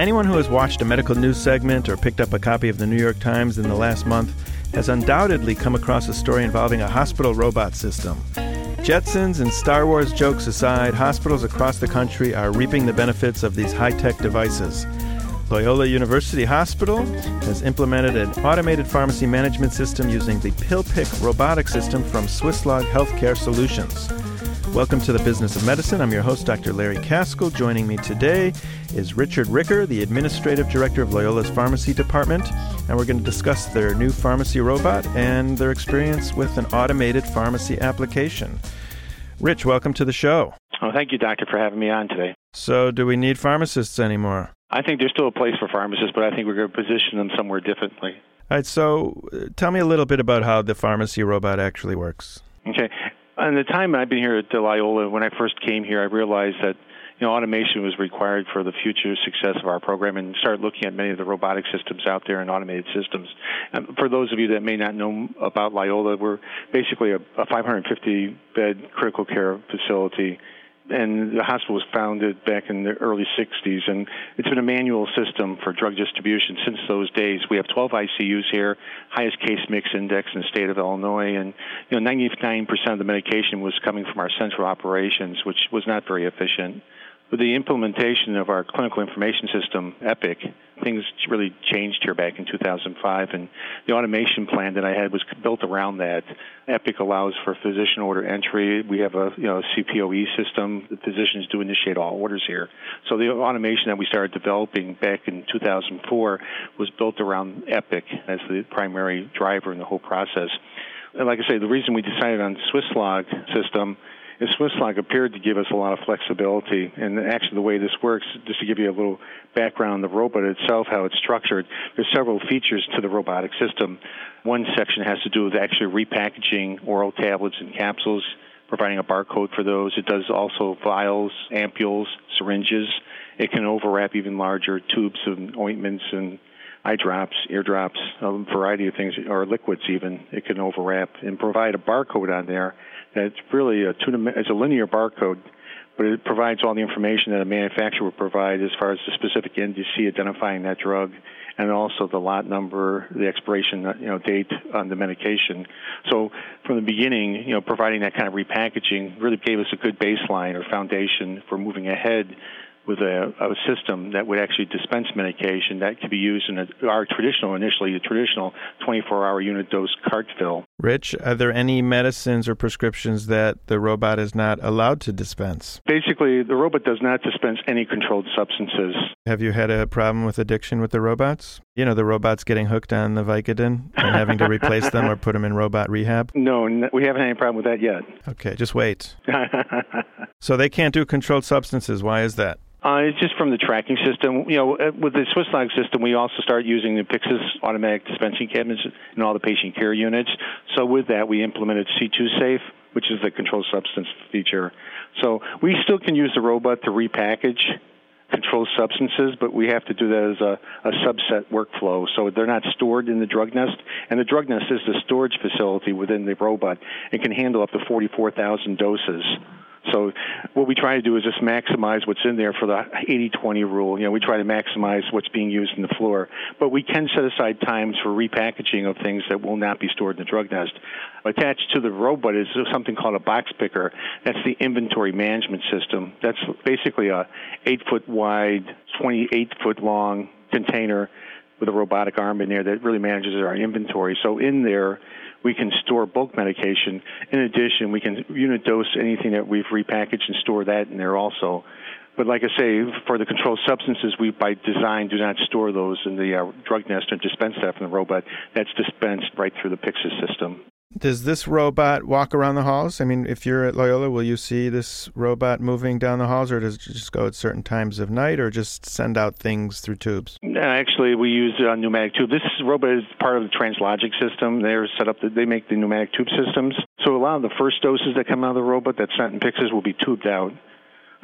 Anyone who has watched a medical news segment or picked up a copy of the New York Times in the last month has undoubtedly come across a story involving a hospital robot system. Jetsons and Star Wars jokes aside, hospitals across the country are reaping the benefits of these high tech devices. Loyola University Hospital has implemented an automated pharmacy management system using the PillPick robotic system from Swisslog Healthcare Solutions. Welcome to the Business of Medicine. I'm your host, Dr. Larry Kaskel. Joining me today is Richard Ricker, the Administrative Director of Loyola's Pharmacy Department, and we're going to discuss their new pharmacy robot and their experience with an automated pharmacy application. Rich, welcome to the show. Oh, thank you, Doctor, for having me on today. So, do we need pharmacists anymore? I think there's still a place for pharmacists, but I think we're going to position them somewhere differently. All right, so uh, tell me a little bit about how the pharmacy robot actually works. Okay. In the time I've been here at Loyola, when I first came here, I realized that you know, automation was required for the future success of our program and started looking at many of the robotic systems out there and automated systems. For those of you that may not know about Loyola, we're basically a, a 550 bed critical care facility and the hospital was founded back in the early 60s, and it's been a manual system for drug distribution since those days. We have 12 ICUs here, highest case mix index in the state of Illinois, and you know 99% of the medication was coming from our central operations, which was not very efficient. With the implementation of our clinical information system, Epic, things really changed here back in 2005, and the automation plan that I had was built around that. Epic allows for physician order entry. We have a you know CPOE system. The physicians do initiate all orders here. So the automation that we started developing back in 2004 was built around Epic as the primary driver in the whole process. And like I say, the reason we decided on Swisslog system and Swisslog appeared to give us a lot of flexibility. And actually, the way this works, just to give you a little background the robot itself, how it's structured, there's several features to the robotic system. One section has to do with actually repackaging oral tablets and capsules, providing a barcode for those. It does also vials, ampules, syringes. It can overwrap even larger tubes of ointments and eye drops, ear drops, a variety of things, or liquids even. It can overwrap and provide a barcode on there it's really a two it's a linear barcode, but it provides all the information that a manufacturer would provide as far as the specific NDC identifying that drug and also the lot number, the expiration you know date on the medication. So from the beginning, you know, providing that kind of repackaging really gave us a good baseline or foundation for moving ahead with a, a, system that would actually dispense medication that could be used in a, our traditional, initially, the traditional 24 hour unit dose cart fill. Rich, are there any medicines or prescriptions that the robot is not allowed to dispense? Basically, the robot does not dispense any controlled substances. Have you had a problem with addiction with the robots? You know, the robots getting hooked on the Vicodin and having to replace them or put them in robot rehab? No, we haven't had any problem with that yet. Okay, just wait. so they can't do controlled substances. Why is that? Uh, it's just from the tracking system. You know, uh, with the Swisslog system, we also start using the Pyxis automatic dispensing cabinets in all the patient care units. So with that, we implemented C2 Safe, which is the controlled substance feature. So we still can use the robot to repackage controlled substances, but we have to do that as a, a subset workflow. So they're not stored in the drug nest, and the drug nest is the storage facility within the robot. It can handle up to 44,000 doses. So what we try to do is just maximize what's in there for the 80-20 rule. You know, we try to maximize what's being used in the floor, but we can set aside times for repackaging of things that will not be stored in the drug nest. Attached to the robot is something called a box picker. That's the inventory management system. That's basically a eight foot wide, 28 foot long container with a robotic arm in there that really manages our inventory. So in there, we can store bulk medication. In addition, we can unit dose anything that we've repackaged and store that in there also. But like I say, for the controlled substances, we by design do not store those in the uh, drug nest or dispense that from the robot. That's dispensed right through the Pyxis system. Does this robot walk around the halls? I mean, if you're at Loyola, will you see this robot moving down the halls, or does it just go at certain times of night, or just send out things through tubes? Actually, we use a pneumatic tube. This robot is part of the Translogic system. They're set up. They make the pneumatic tube systems. So a lot of the first doses that come out of the robot that's sent in Pyxis will be tubed out.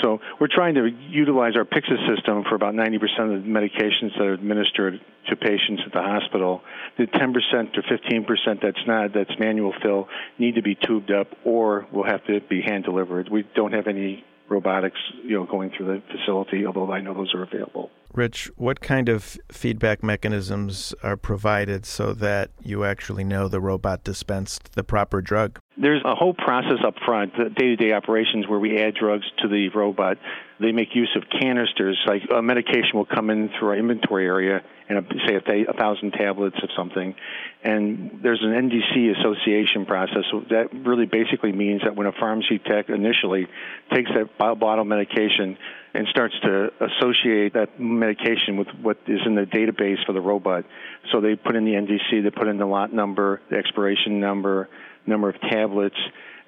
So we're trying to utilize our Pyxis system for about 90% of the medications that are administered to patients at the hospital. The 10% to 15% that's not, that's manual fill, need to be tubed up or will have to be hand delivered. We don't have any robotics, you know, going through the facility, although I know those are available. Rich, what kind of feedback mechanisms are provided so that you actually know the robot dispensed the proper drug? There's a whole process up front, the day-to-day operations where we add drugs to the robot. They make use of canisters, like a medication will come in through our inventory area, and say a thousand tablets of something, and there's an NDC association process. So that really basically means that when a pharmacy tech initially takes that bottle medication and starts to associate that medication with what is in the database for the robot, so they put in the NDC, they put in the lot number, the expiration number, number of tablets,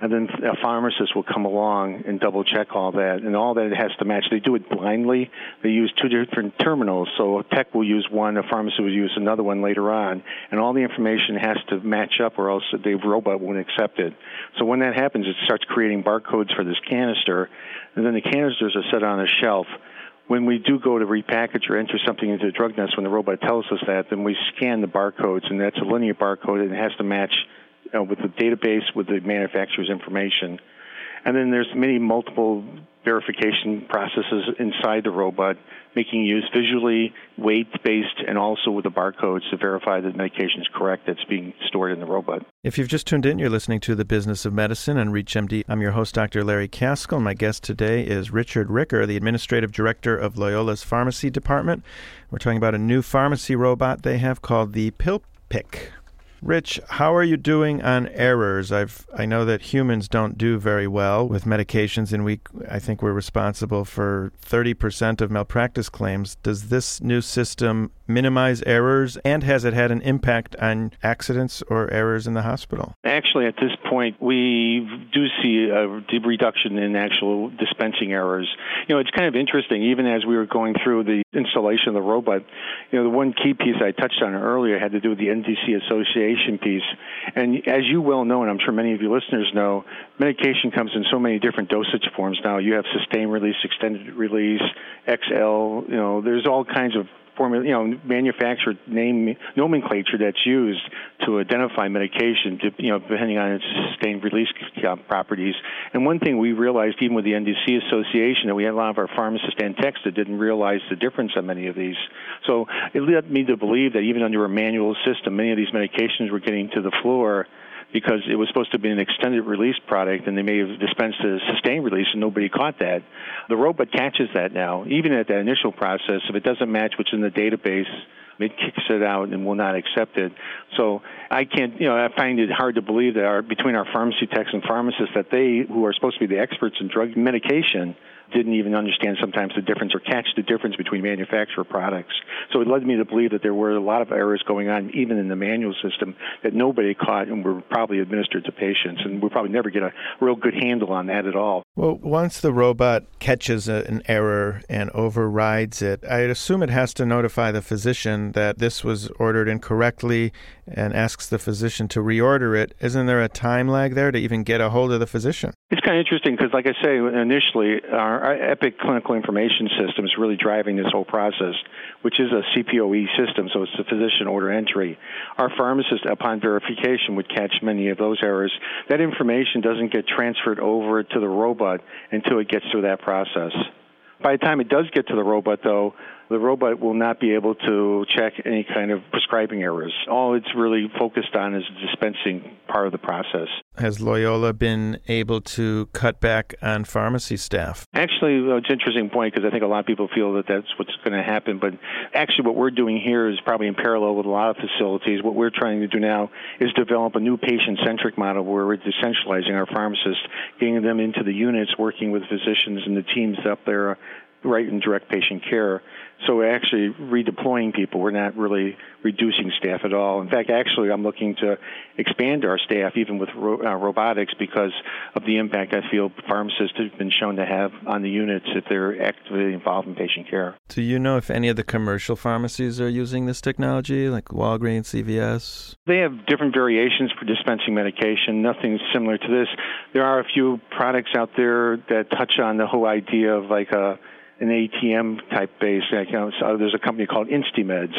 and then a pharmacist will come along and double check all that, and all that has to match. They do it blindly. They use two different terminals, so a tech will use one, a pharmacist will use another one later on, and all the information has to match up, or else the robot won't accept it. So when that happens, it starts creating barcodes for this canister, and then the canisters are set on a shelf when we do go to repackage or enter something into the drug nest, when the robot tells us that, then we scan the barcodes, and that's a linear barcode, and it has to match uh, with the database with the manufacturer's information. And then there's many multiple verification processes inside the robot, making use visually, weight-based, and also with the barcodes to verify that the medication is correct that's being stored in the robot. If you've just tuned in, you're listening to The Business of Medicine on ReachMD. I'm your host, Dr. Larry Kaskel. My guest today is Richard Ricker, the Administrative Director of Loyola's Pharmacy Department. We're talking about a new pharmacy robot they have called the PillPick. Rich, how are you doing on errors? I've I know that humans don't do very well with medications, and we I think we're responsible for thirty percent of malpractice claims. Does this new system minimize errors, and has it had an impact on accidents or errors in the hospital? Actually, at this point, we do see a reduction in actual dispensing errors. You know, it's kind of interesting. Even as we were going through the installation of the robot, you know, the one key piece I touched on earlier had to do with the NDC association piece. And as you well know, and I'm sure many of your listeners know, medication comes in so many different dosage forms now. You have sustained release, extended release, XL, you know, there's all kinds of formula, you know, manufactured name nomenclature that's used to identify medication, to, you know, depending on its sustained release properties. And one thing we realized, even with the NDC Association, that we had a lot of our pharmacists and techs that didn't realize the difference on many of these. So it led me to believe that even under a manual system, many of these medications were getting to the floor because it was supposed to be an extended release product and they may have dispensed a sustained release and nobody caught that. The robot catches that now. Even at that initial process, if it doesn't match what's in the database, it kicks it out and will not accept it. So I can't, you know, I find it hard to believe that our, between our pharmacy techs and pharmacists that they, who are supposed to be the experts in drug medication, didn't even understand sometimes the difference or catch the difference between manufacturer products. So it led me to believe that there were a lot of errors going on even in the manual system that nobody caught and were probably administered to patients. And we'll probably never get a real good handle on that at all. Well, once the robot catches a, an error and overrides it, I'd assume it has to notify the physician that this was ordered incorrectly and asks the physician to reorder it. Isn't there a time lag there to even get a hold of the physician? It's kind of interesting because, like I say, initially, our, Epic Clinical Information System is really driving this whole process, which is a CPOE system, so it's the physician order entry. Our pharmacist, upon verification, would catch many of those errors. That information doesn't get transferred over to the robot until it gets through that process. By the time it does get to the robot, though, the robot will not be able to check any kind of prescribing errors. All it's really focused on is the dispensing part of the process. Has Loyola been able to cut back on pharmacy staff? Actually, it's an interesting point because I think a lot of people feel that that's what's going to happen. But actually, what we're doing here is probably in parallel with a lot of facilities. What we're trying to do now is develop a new patient centric model where we're decentralizing our pharmacists, getting them into the units, working with physicians and the teams up there right in direct patient care. So we're actually redeploying people. We're not really reducing staff at all. In fact, actually, I'm looking to expand our staff even with ro- uh, robotics because of the impact I feel pharmacists have been shown to have on the units if they're actively involved in patient care. Do you know if any of the commercial pharmacies are using this technology, like Walgreens, CVS? They have different variations for dispensing medication. Nothing similar to this. There are a few products out there that touch on the whole idea of like a an ATM type base. Like, you know, so uh, there's a company called InstyMeds,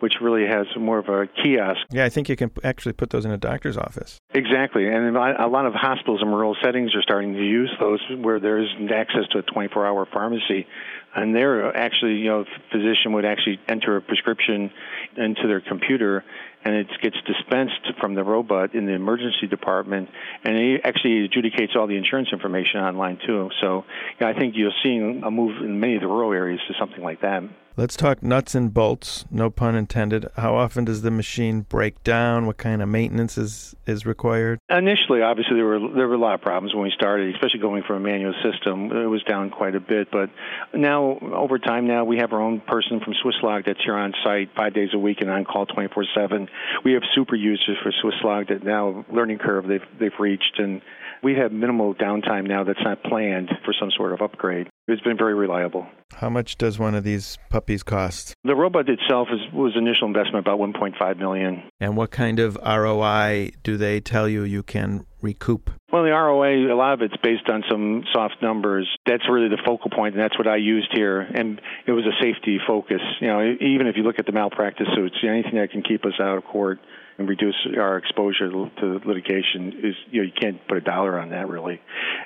which really has more of a kiosk. Yeah, I think you can actually put those in a doctor's office. Exactly, and a lot of hospitals in rural settings are starting to use those where there isn't access to a 24-hour pharmacy, and there actually, you know, physician would actually enter a prescription into their computer, and it gets dispensed from the robot in the emergency department, and it actually adjudicates all the insurance information online too. So, yeah, I think you're seeing a move in many of the rural areas to something like that. Let's talk nuts and bolts, no pun intended. How often does the machine break down? What kind of maintenance is, is required? Initially, obviously, there were there were a lot of problems when we started, especially going from a manual system. It was down quite a bit, but now over time, now we have our own person from Swisslog that's here on site five days a week and on call 24/7. We have super users for Swisslog that now learning curve they've they've reached, and we have minimal downtime now that's not planned for some sort of upgrade. It's been very reliable. How much does one of these puppies cost? The robot itself is, was initial investment about 1.5 million. And what kind of ROI do they tell you you can recoup? Well, the ROI, a lot of it's based on some soft numbers. That's really the focal point, and that's what I used here. And it was a safety focus. You know, even if you look at the malpractice suits, anything that can keep us out of court and reduce our exposure to litigation is you know you can't put a dollar on that really.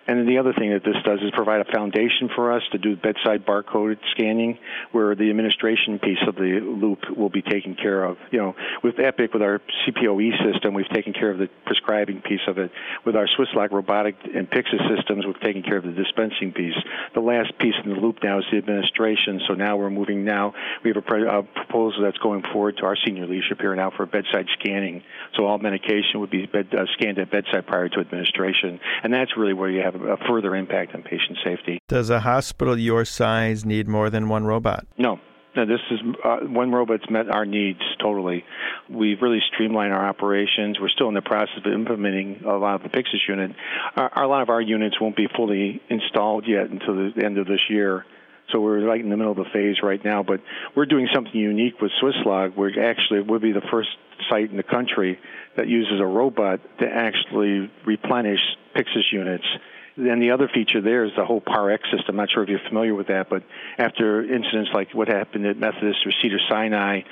And then the other thing that this does is provide a foundation for us to do bedside barcode scanning, where the administration piece of the loop will be taken care of. You know, with Epic, with our CPOE system, we've taken care of the prescribing piece of it. With our Swisslog robotic and Pyxis systems, we've taken care of the dispensing piece. The last piece in the loop now is the administration. So now we're moving. Now we have a proposal that's going forward to our senior leadership here now for a bedside scan scanning. So all medication would be bed, uh, scanned at bedside prior to administration, and that's really where you have a, a further impact on patient safety. Does a hospital your size need more than one robot? No, no, this is uh, one robot's met our needs totally. We've really streamlined our operations. We're still in the process of implementing a lot of the Pyxis unit. Our, a lot of our units won't be fully installed yet until the end of this year. So we're right in the middle of the phase right now, but we're doing something unique with Swisslog. We're actually we'll be the first site in the country that uses a robot to actually replenish Pyxis units. Then the other feature there is the whole PAR-X system. I'm not sure if you're familiar with that, but after incidents like what happened at Methodist or Cedar Sinai,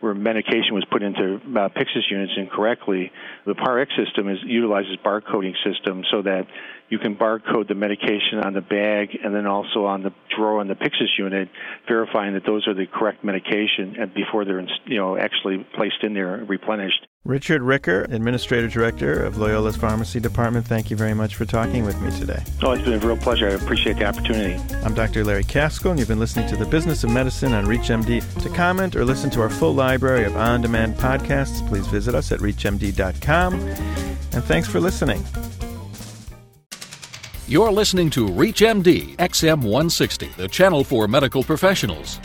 where medication was put into uh, Pyxis units incorrectly, the PAR-X system is utilizes barcoding system so that you can barcode the medication on the bag and then also on the drawer on the Pyxis unit, verifying that those are the correct medication and before they're you know actually placed in there and replenished. Richard Ricker, Administrative Director of Loyola's Pharmacy Department, thank you very much for talking with me today. Oh, it's been a real pleasure. I appreciate the opportunity. I'm Dr. Larry Kaskel, and you've been listening to The Business of Medicine on ReachMD. To comment or listen to our full library of on demand podcasts, please visit us at ReachMD.com. And thanks for listening. You're listening to ReachMD XM160, the channel for medical professionals.